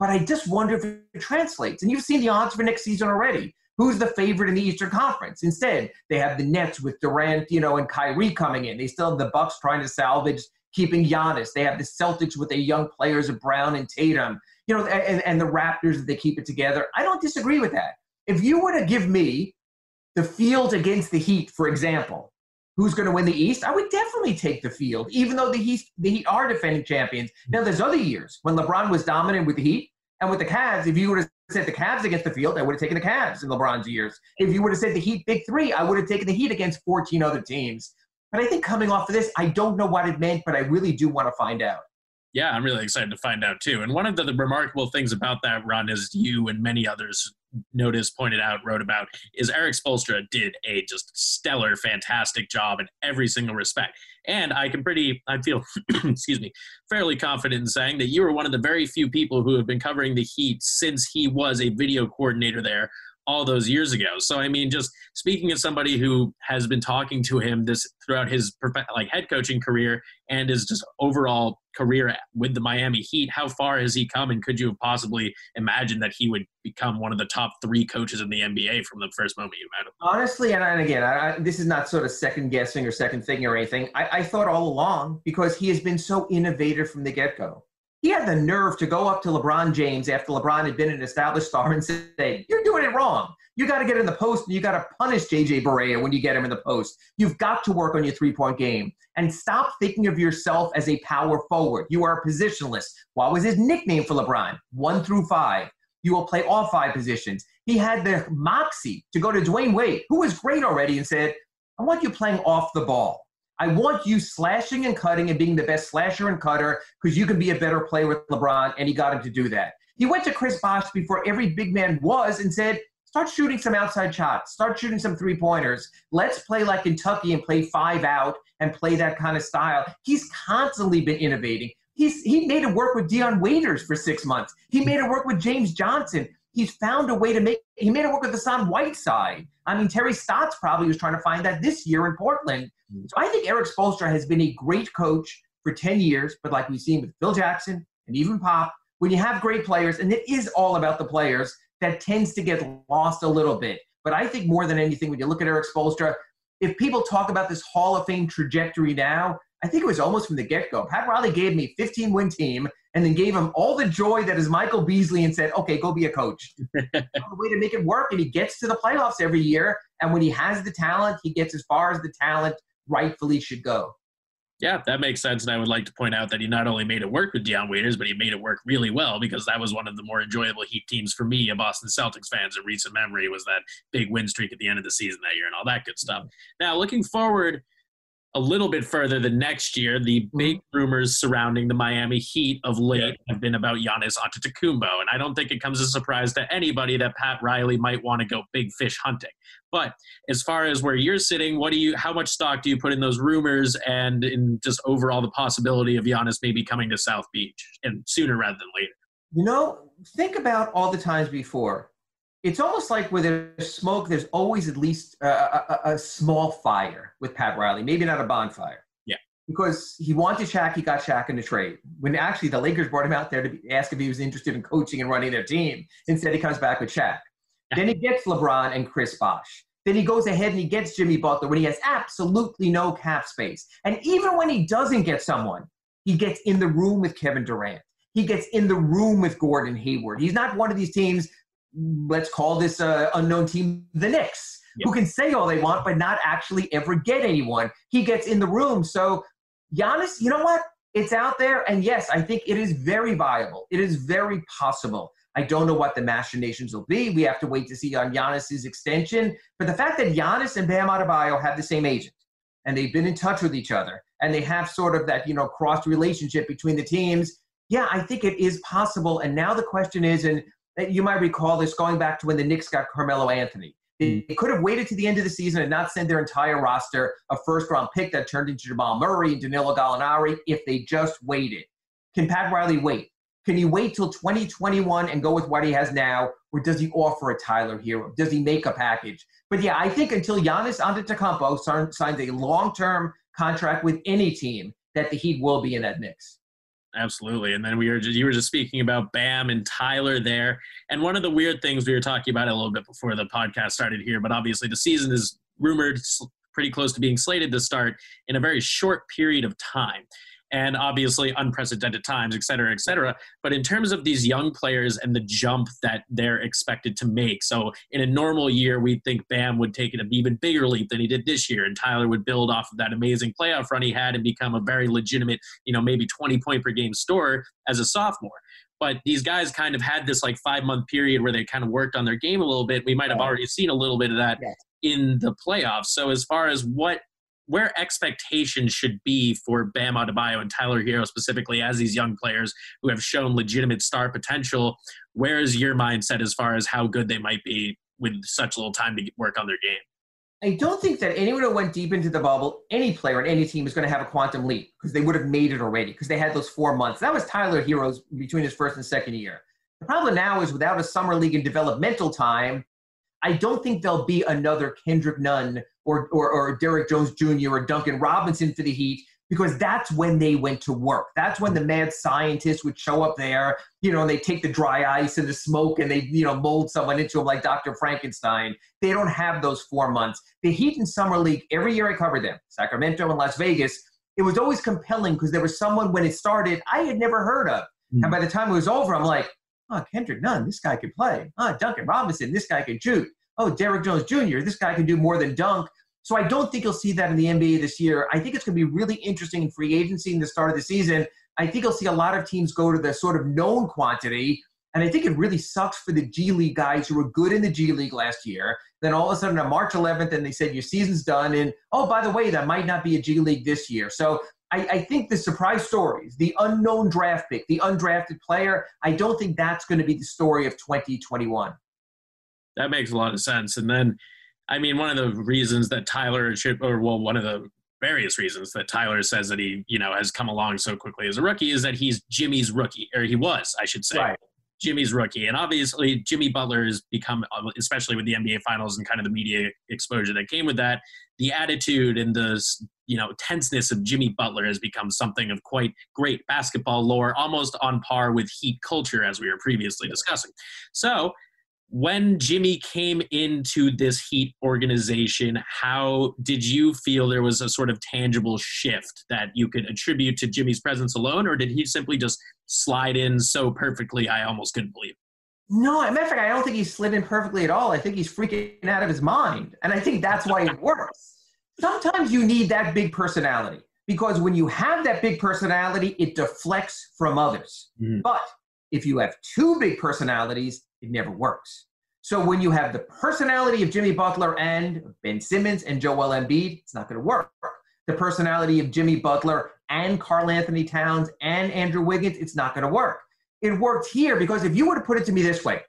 But I just wonder if it translates. And you've seen the odds for next season already. Who's the favorite in the Eastern Conference? Instead, they have the Nets with Durant, you know, and Kyrie coming in. They still have the Bucks trying to salvage keeping Giannis. They have the Celtics with their young players of Brown and Tatum, you know, and, and the Raptors that they keep it together. I don't disagree with that. If you were to give me the field against the Heat, for example, who's going to win the East? I would definitely take the field, even though the Heat, the Heat are defending champions. Now, there's other years when LeBron was dominant with the Heat and with the Cavs. If you would have said the Cavs against the field, I would have taken the Cavs in LeBron's years. If you would have said the Heat big three, I would have taken the Heat against 14 other teams. But I think coming off of this, I don't know what it meant, but I really do want to find out.
Yeah, I'm really excited to find out too. And one of the, the remarkable things about that run is you and many others noticed, pointed out, wrote about is Erik Spoelstra did a just stellar, fantastic job in every single respect. And I can pretty, I feel, excuse me, fairly confident in saying that you were one of the very few people who have been covering the Heat since he was a video coordinator there all those years ago. So I mean, just speaking of somebody who has been talking to him this throughout his like head coaching career and is just overall career with the Miami Heat, how far has he come? And could you have possibly imagined that he would become one of the top three coaches in the NBA from the first moment you met him?
Honestly, and, again, I, this is not sort of second guessing or second thinking or anything. I, I thought all along because he has been so innovative from the get go he had the nerve to go up to LeBron James after LeBron had been an established star and say, You're doing it wrong. You got to get in the post and you got to punish JJ Barea when you get him in the post. You've got to work on your three point game and stop thinking of yourself as a power forward. You are a positionless. What was his nickname for LeBron? One through five. You will play all five positions. He had the moxie to go to Dwyane Wade, who was great already, and said, I want you playing off the ball. I want you slashing and cutting and being the best slasher and cutter because you can be a better player with LeBron, and he got him to do that. He went to Chris Bosh before every big man was and said, start shooting some outside shots, start shooting some three pointers. Let's play like Kentucky and play five out and play that kind of style. He's constantly been innovating. He's, he made it work with Dion Waiters for six months. He made it work with James Johnson. He's found a way to make. He made it work with Hassan Whiteside. I mean, Terry Stotts probably was trying to find that this year in Portland. Mm. So I think Erik Spoelstra has been a great coach for 10 years, but like we've seen with Phil Jackson and even Pop, when you have great players, and it is all about the players, that tends to get lost a little bit. But I think more than anything, when you look at Erik Spoelstra, if people talk about this Hall of Fame trajectory now, I think it was almost from the get go. Pat Riley gave me 15 win team and then gave him all the joy that is Michael Beasley and said, okay, go be a coach. the way to make it work. And he gets to the playoffs every year. And when he has the talent, he gets as far as the talent rightfully should go.
Yeah, that makes sense. And I would like to point out that he not only made it work with Dion Waiters, but he made it work really well because that was one of the more enjoyable Heat teams for me, a Boston Celtics fans in recent memory, was that big win streak at the end of the season that year and all that good stuff. Now, looking forward a little bit further than next year, the mm-hmm. big rumors surrounding the Miami Heat of late have been about Giannis Antetokounmpo, and I don't think it comes as a surprise to anybody that Pat Riley might want to go big fish hunting. But as far as where you're sitting, what do you? How much stock do you put in those rumors and in just overall the possibility of Giannis maybe coming to South Beach and sooner rather than later?
You know, think about all the times before it's almost like where there's smoke, there's always at least a, a, a, small fire with Pat Riley, maybe not a bonfire.
Yeah.
Because he wanted Shaq, he got Shaq in the trade. When actually the Lakers brought him out there to ask if he was interested in coaching and running their team. Instead, he comes back with Shaq. Then he gets LeBron and Chris Bosh. Then he goes ahead and he gets Jimmy Butler when he has absolutely no cap space. And even when he doesn't get someone, he gets in the room with Kevin Durant. He gets in the room with Gordon Hayward. He's not one of these teams let's call this uh, unknown team the Knicks, yep. who can say all they want but not actually ever get anyone. He gets in the room. So Giannis, you know what? It's out there, and yes, I think it is very viable. It is very possible. I don't know what the machinations will be. We have to wait to see on Giannis's extension. But the fact that Giannis and Bam Adebayo have the same agent, and they've been in touch with each other, and they have sort of that you know cross relationship between the teams. Yeah, I think it is possible. And now the question is, and you might recall this going back to when the Knicks got Carmelo Anthony. They, mm-hmm. they could have waited to the end of the season and not send their entire roster a first round pick that turned into Jamal Murray and Danilo Gallinari if they just waited. Can Pat Riley wait? Can he wait till 2021 and go with what he has now, or does he offer a Tyler Herro? Does he make a package? But yeah, I think until Giannis Antetokounmpo signs a long-term contract with any team, that the Heat will be in that mix.
Absolutely. And then we were just, you were just speaking about Bam and Tyler there. And one of the weird things we were talking about a little bit before the podcast started here, but obviously the season is rumored pretty close to being slated to start in a very short period of time and obviously unprecedented times, et cetera, et cetera. But in terms of these young players and the jump that they're expected to make, so in a normal year, we think Bam would take an even bigger leap than he did this year, and Tyler would build off of that amazing playoff run he had and become a very legitimate, you know, maybe 20 point per game store as a sophomore. But these guys kind of had this like five month period where they kind of worked on their game a little bit. We might have already seen a little bit of that in the playoffs. So as far as what where expectations should be for Bam Adebayo and Tyler Herro specifically as these young players who have shown legitimate star potential. Where is your mindset as far as how good they might be with such little time to work on their game?
I don't think that anyone who went deep into the bubble, any player on any team, is going to have a quantum leap because they would have made it already because they had those four months. That was Tyler Herro's between his first and second year. The problem now is without a summer league and developmental time, I don't think there'll be another Kendrick Nunn or, or, or Derrick Jones Jr. or Duncan Robinson for the Heat because that's when they went to work. That's when the mad scientists would show up there, you know, and they take the dry ice and the smoke and they, you know, mold someone into them like Dr. Frankenstein. They don't have those four months. The Heat and Summer League, every year I covered them, Sacramento and Las Vegas, it was always compelling because there was someone when it started I had never heard of. Mm-hmm. And by the time it was over, I'm like, oh, Kendrick Nunn, this guy could play. Oh, Duncan Robinson, this guy could shoot oh, Derrick Jones Jr., this guy can do more than dunk. So I don't think you'll see that in the NBA this year. I think it's going to be really interesting in free agency in the start of the season. I think you'll see a lot of teams go to the sort of known quantity. And I think it really sucks for the G League guys who were good in the G League last year. Then all of a sudden on March 11th, and they said your season's done. And oh, by the way, that might not be a G League this year. So I, I, think the surprise stories, the unknown draft pick, the undrafted player, I don't think that's going to be the story of 2021
that makes a lot of sense. And then, I mean, one of the reasons that Tyler should, or well, one of the various reasons that Tyler says that he, you know, has come along so quickly as a rookie is that he's Jimmy's rookie, or he was, I should say. Right. Jimmy's rookie. And obviously, Jimmy Butler has become, especially with the NBA Finals and kind of the media exposure that came with that, the attitude and the you know tenseness of Jimmy Butler has become something of quite great basketball lore, almost on par with Heat culture, as we were previously discussing. So when Jimmy came into this Heat organization, how did you feel there was a sort of tangible shift that you could attribute to Jimmy's presence alone, or did he simply just slide in so perfectly I almost couldn't believe it?
No, as a matter of fact, I don't think he slid in perfectly at all. I think he's freaking out of his mind. And I think that's why it works. Sometimes you need that big personality because when you have that big personality, it deflects from others. Mm-hmm. But if you have two big personalities, it never works. So when you have the personality of Jimmy Butler and Ben Simmons and Joel Embiid, it's not going to work. The personality of Jimmy Butler and Karl-Anthony Towns and Andrew Wiggins, it's not going to work. It worked here because if you were to put it to me this way,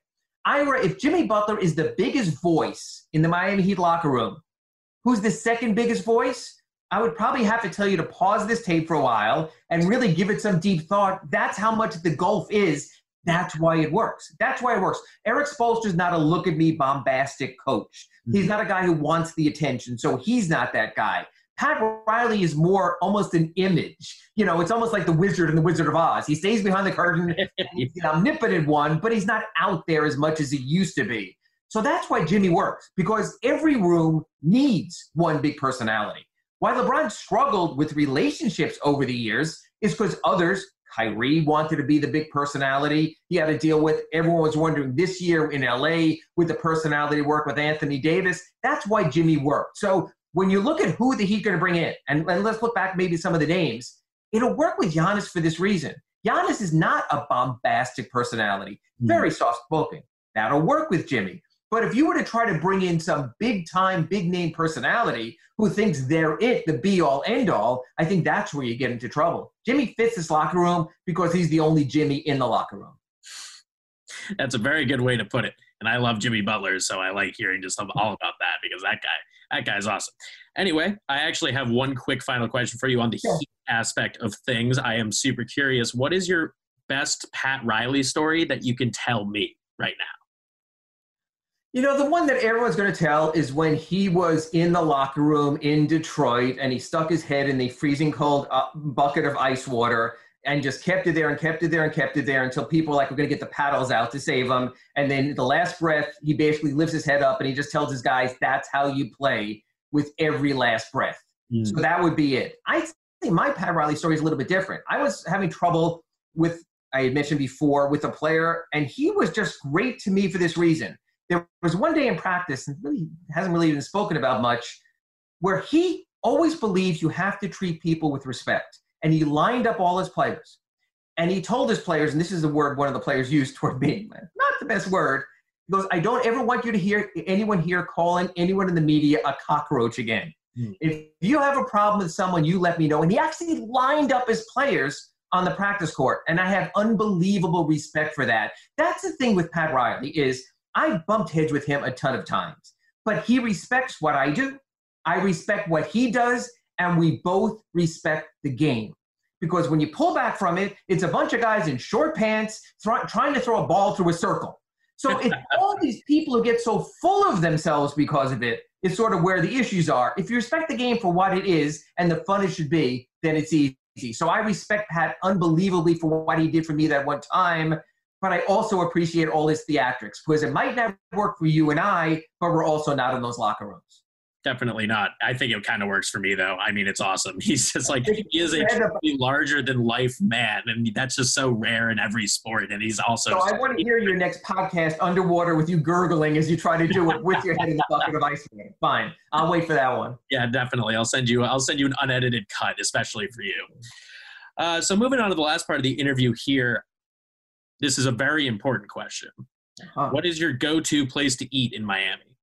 Ira, if Jimmy Butler is the biggest voice in the Miami Heat locker room, who's the second biggest voice? I would probably have to tell you to pause this tape for a while and really give it some deep thought. That's how much the gulf is that's why it works. That's why it works. Erik Spoelstra's not a look at me bombastic coach. He's mm-hmm. not a guy who wants the attention, so he's not that guy. Pat Riley is more almost an image. You know, it's almost like the wizard in the Wizard of Oz. He stays behind the curtain, he's the omnipotent one, but he's not out there as much as he used to be. So that's why Jimmy works, because every room needs one big personality. Why LeBron struggled with relationships over the years is because others Kyrie wanted to be the big personality. He had to deal with everyone was wondering this year in LA with the personality work with Anthony Davis. That's why Jimmy worked. So when you look at who the Heat going to bring in, and, and let's look back maybe some of the names, it'll work with Giannis for this reason. Giannis is not a bombastic personality, hmm. very soft spoken. That'll work with Jimmy. But if you were to try to bring in some big time, big name personality who thinks they're it, the be all end all, I think that's where you get into trouble. Jimmy fits this locker room because he's the only Jimmy in the locker room.
That's a very good way to put it. And I love Jimmy Butler, so I like hearing just all about that because that guy, that guy's awesome. Anyway, I actually have one quick final question for you on the yeah. heat aspect of things. I am super curious. What is your best Pat Riley story that you can tell me right now?
You know, the one that everyone's going to tell is when he was in the locker room in Detroit and he stuck his head in the freezing cold uh, bucket of ice water and just kept it there and kept it there and kept it there until people were like, we're going to get the paddles out to save him. And then the last breath, he basically lifts his head up and he just tells his guys, that's how you play with every last breath. Mm. So that would be it. I think my Pat Riley story is a little bit different. I was having trouble with, I had mentioned before, with a player, and he was just great to me for this reason there was one day in practice, and really hasn't really been spoken about much, where he always believes you have to treat people with respect. And he lined up all his players. And he told his players, and this is the word one of the players used toward me, not the best word. He goes, I don't ever want you to hear anyone here calling anyone in the media a cockroach again. Mm. If you have a problem with someone, you let me know. And he actually lined up his players on the practice court. And I have unbelievable respect for that. That's the thing with Pat Riley is I've bumped heads with him a ton of times, but he respects what I do. I respect what he does, and we both respect the game. Because when you pull back from it, it's a bunch of guys in short pants th- trying to throw a ball through a circle. So it's all these people who get so full of themselves because of it, it is sort of where the issues are. If you respect the game for what it is and the fun it should be, then it's easy. So I respect Pat unbelievably for what he did for me that one time but I also appreciate all his theatrics because it might not work for you and I, but we're also not in those locker rooms.
Definitely not. I think it kind of works for me though. I mean, it's awesome. He's just like he is a larger than life man, and that's just so rare in every sport. And he's also.
So I want to hear your next podcast underwater with you gurgling as you try to do it with your head in the bucket of ice cream. Fine, I'll wait for that one.
Yeah, definitely. I'll send you. I'll send you an unedited cut, especially for you. Uh, so moving on to the last part of the interview here, this is a very important question. Uh-huh. What is your go-to place to eat in Miami?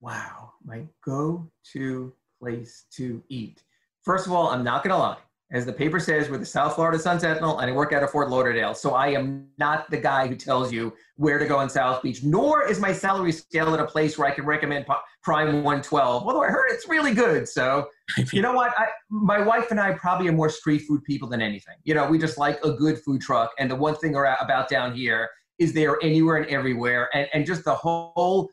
Wow, my go-to place to eat. First of all, I'm not gonna lie. As the paper says, we're the South Florida Sun Sentinel, and I work out of Fort Lauderdale. So I am not the guy who tells you where to go in South Beach, nor is my salary scale at a place where I can recommend Prime 112. Although I heard it's really good. So you know what? I, my wife and I probably are more street food people than anything. You know, we just like a good food truck. And the one thing about down here is they are anywhere and everywhere, and, and just the whole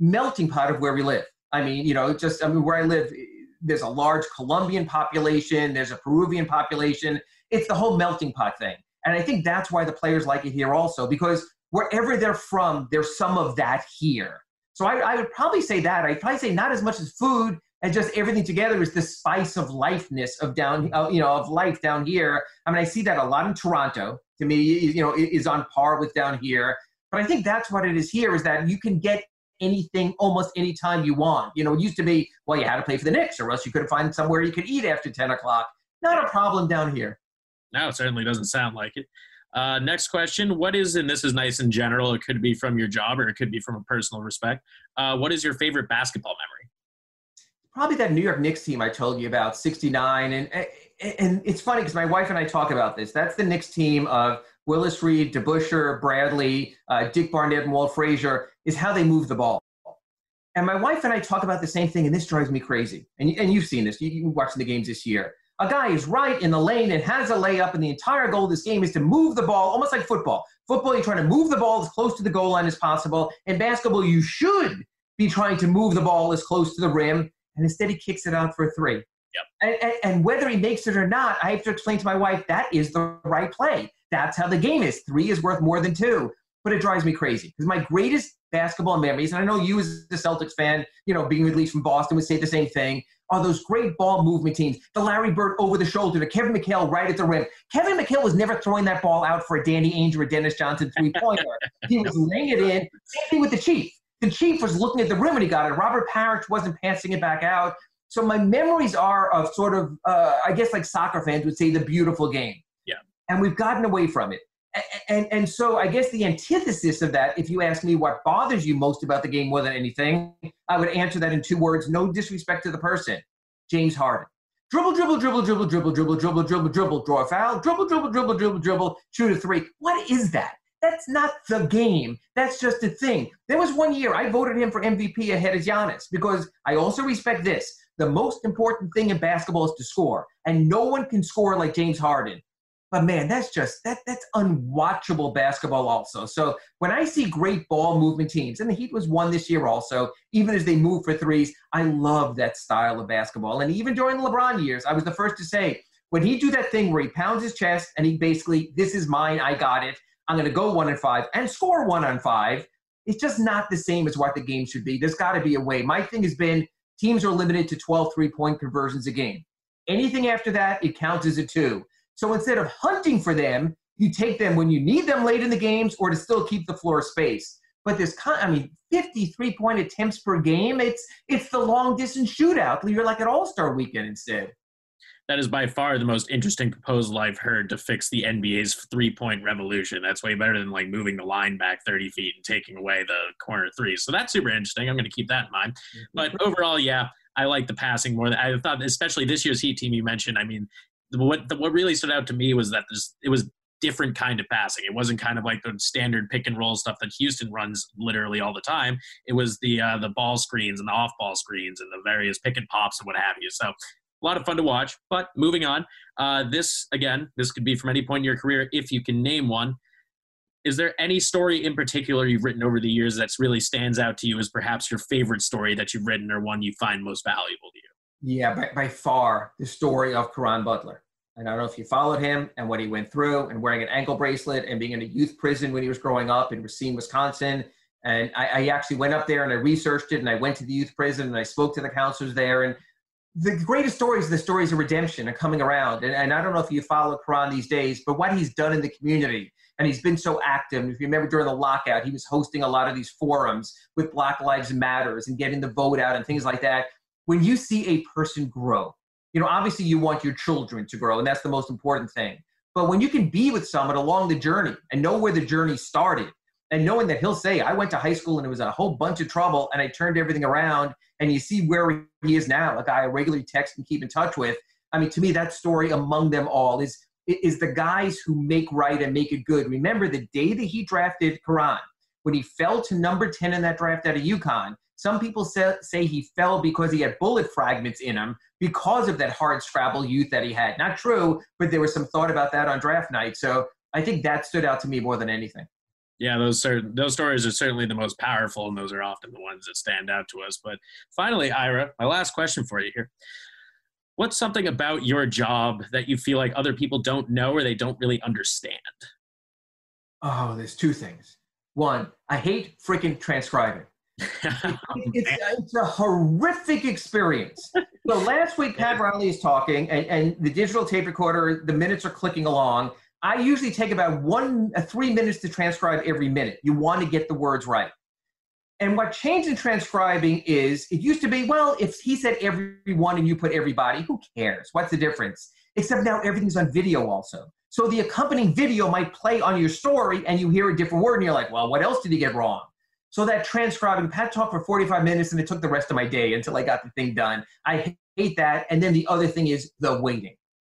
melting pot of where we live. I mean, you know, just I mean, where I live there's a large Colombian population, there's a Peruvian population. It's the whole melting pot thing. And I think that's why the players like it here also, because wherever they're from, there's some of that here. So I, I would probably say that. I'd probably say not as much as food and just everything together is the spice of lifeness of down, uh, you know, of life down here. I mean, I see that a lot in Toronto. To me, you know, is on par with down here. But I think that's what it is here is that you can get anything almost anytime you want. You know, it used to be, well, you had to play for the Knicks or else you couldn't find somewhere you could eat after 10 o'clock. Not a problem down here.
No, it certainly doesn't sound like it. Uh, next question. What is, and this is nice in general, it could be from your job or it could be from a personal respect. Uh, what is your favorite basketball memory?
Probably that New York Knicks team I told you about, 69. And, and it's funny because my wife and I talk about this. That's the Knicks team of Willis Reed, DeBusschere, Bradley, uh, Dick Barnett, and Walt Frazier, is how they move the ball. And my wife and I talk about the same thing, and this drives me crazy. And, and you've seen this. You, you've been watching the games this year a guy is right in the lane and has a layup, and the entire goal of this game is to move the ball, almost like football. Football, you're trying to move the ball as close to the goal line as possible. In basketball, you should be trying to move the ball as close to the rim, and instead he kicks it out for a three.
Yep.
And, and, and whether he makes it or not, I have to explain to my wife that is the right play. That's how the game is. Three is worth more than two. But it drives me crazy because my greatest basketball memories, and I know you as a Celtics fan, you know, being at least from Boston would say the same thing are those great ball movement teams. The Larry Bird over the shoulder to Kevin McHale right at the rim. Kevin McHale was never throwing that ball out for a Danny Ainge or a Dennis Johnson three pointer. he was laying it in. Same thing with the Chief. The Chief was looking at the rim when he got it. Robert Parish wasn't passing it back out. So my memories are of sort of, uh, I guess, like soccer fans would say, the beautiful game.
Yeah.
And we've gotten away from it. And, and, so I guess the antithesis of that, if you ask me what bothers you most about the game more than anything, I would answer that in two words, no disrespect to the person. James Harden. Dribble, dribble, dribble, dribble, dribble, dribble, dribble, dribble, dribble, draw a foul, dribble, dribble, dribble, dribble, dribble, shoot a three. What is that? That's not the game. That's just a thing. There was one year I voted him for MVP ahead of Giannis because I also respect this. The most important thing in basketball is to score, and no one can score like James Harden. But man, that's just that that's unwatchable basketball also. So when I see great ball movement teams, and the Heat was one this year also, even as they move for threes, I love that style of basketball. And even during the LeBron years, I was the first to say, when he do that thing where he pounds his chest and he basically, this is mine, I got it. I'm gonna go one and five and score one on five. It's just not the same as what the game should be. There's got to be a way. My thing has been teams are limited to 12 three point conversions a game. Anything after that, it counts as a two. So instead of hunting for them, you take them when you need them late in the games or to still keep the floor space. But this, I mean, 53 point attempts per game, it's, it's the long distance shootout. You're like an all star weekend instead.
That is by far the most interesting proposal I've heard to fix the NBA's three point revolution. That's way better than like moving the line back 30 feet and taking away the corner three. So that's super interesting. I'm going to keep that in mind. Mm-hmm. But overall, yeah, I like the passing more. I thought, especially this year's Heat team you mentioned. I mean, what what really stood out to me was that this, it was different kind of passing. It wasn't kind of like the standard pick and roll stuff that Houston runs literally all the time. It was the uh, the ball screens and the off ball screens and the various pick and pops and what have you. So a lot of fun to watch. But moving on, uh, this again, this could be from any point in your career if you can name one. Is there any story in particular you've written over the years that really stands out to you as perhaps your favorite story that you've written or one you find most valuable to you?
Yeah, by, by far the story of Caron Butler. And I don't know if you followed him and what he went through and wearing an ankle bracelet and being in a youth prison when he was growing up in Racine, Wisconsin. And I, I actually went up there and I researched it and I went to the youth prison and I spoke to the counselors there. And the greatest stories are the stories of redemption and coming around. And, and I don't know if you follow Caron these days, but what he's done in the community. And he's been so active. If you remember during the lockout, he was hosting a lot of these forums with Black Lives Matters and getting the vote out and things like that when you see a person grow, you know, obviously you want your children to grow, and that's the most important thing. But when you can be with someone along the journey and know where the journey started, and knowing that he'll say, I went to high school and it was a whole bunch of trouble and I turned everything around, and you see where he is now, a guy I regularly text and keep in touch with. I mean, to me, that story among them all is is the guys who make right and make it good. Remember the day that he drafted Caron, when he fell to number 10 in that draft out of UConn, some people say, say he fell because he had bullet fragments in him because of that hard scrabble youth that he had. Not true, but there was some thought about that on draft night. So I think that stood out to me more than anything.
Yeah, those certain, those stories are certainly the most powerful, and those are often the ones that stand out to us. But finally, Ira, my last question for you here: What's something about your job that you feel like other people don't know or they don't really understand?
Oh, there's two things. One, I hate freaking transcribing. It's, it's, a horrific experience. So last week, Pat Riley is talking, and, and the digital tape recorder, the minutes are clicking along. I usually take about one, uh, three minutes to transcribe every minute. You want to get the words right. And what changed in transcribing is it used to be, well, if he said everyone and you put everybody, who cares? What's the difference? Except now everything's on video also. So the accompanying video might play on your story and you hear a different word and you're like, well, what else did he get wrong? So that transcribing, Pat talked for 45 minutes and it took the rest of my day until I got the thing done. I hate that. And then the other thing is the waiting.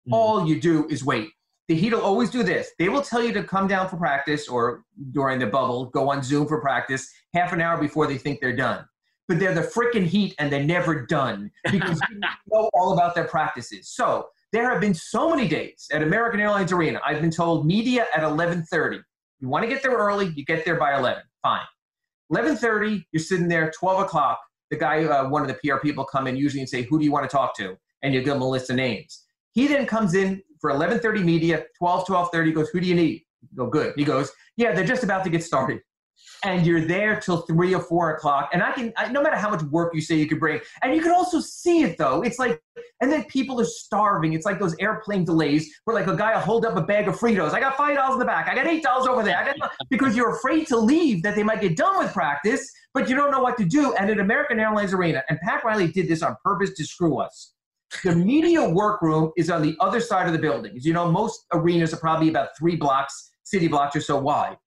Mm. All you do is wait. The Heat will always do this. They will tell you to come down for practice or during the bubble, go on Zoom for practice half an hour before they think they're done. But they're the freaking Heat and they're never done because you know all about their practices. So there have been so many days at American Airlines Arena. I've been told media at 11:30. You want to get there early, you get there by 11. Fine. 11:30, you're sitting there. 12 o'clock, the guy, uh, one of the PR people, come in usually and say, "Who do you want to talk to?" And you give them a list of names. He then comes in for 11:30 media, 12, 12:30. Goes, "Who do you need?" You go, "Good." He goes, "Yeah, they're just about to get started." And you're there till three or four o'clock. And I can, I, no matter how much work you say you could bring, and you can also see it though. It's like, and then people are starving. It's like those airplane delays where like a guy will hold up a bag of Fritos. I got five dollars in the back. I got eight dollars over there. I got because you're afraid to leave that they might get done with practice, but you don't know what to do. And at American Airlines Arena, and Pat Riley did this on purpose to screw us. The media workroom is on the other side of the building. As you know, most arenas are probably about three blocks, city blocks or so wide.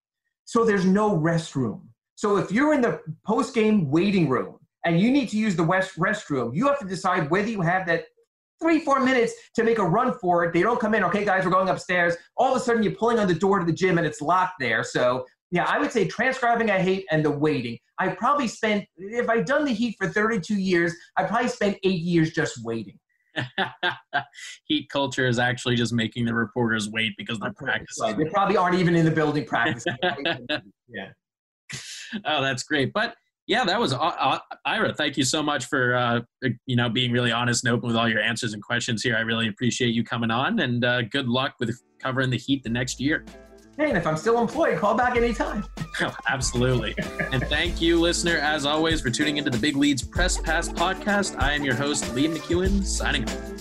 So there's no restroom. So if you're in the post game waiting room and you need to use the west restroom, you have to decide whether you have that three, four minutes to make a run for it. They don't come in, okay, guys, we're going upstairs. All of a sudden, you're pulling on the door to the gym and it's locked there. So, yeah, I would say transcribing I hate and the waiting. I probably spent, if I'd done the Heat for 32 years, I probably spent eight years just waiting.
heat culture is actually just making the reporters wait because they're practicing.
Right. They probably aren't even in the building practicing. yeah.
Oh, that's great. But yeah, that was uh, Ira. Thank you so much for uh, you know being really honest and open with all your answers and questions here. I really appreciate you coming on, and uh, good luck with covering the Heat the next year.
Hey, and if I'm still employed, call back anytime.
Oh, absolutely. and thank you, listener, as always, for tuning into the Big Leads Press Pass podcast. I am your host, Liam McEwen, signing off.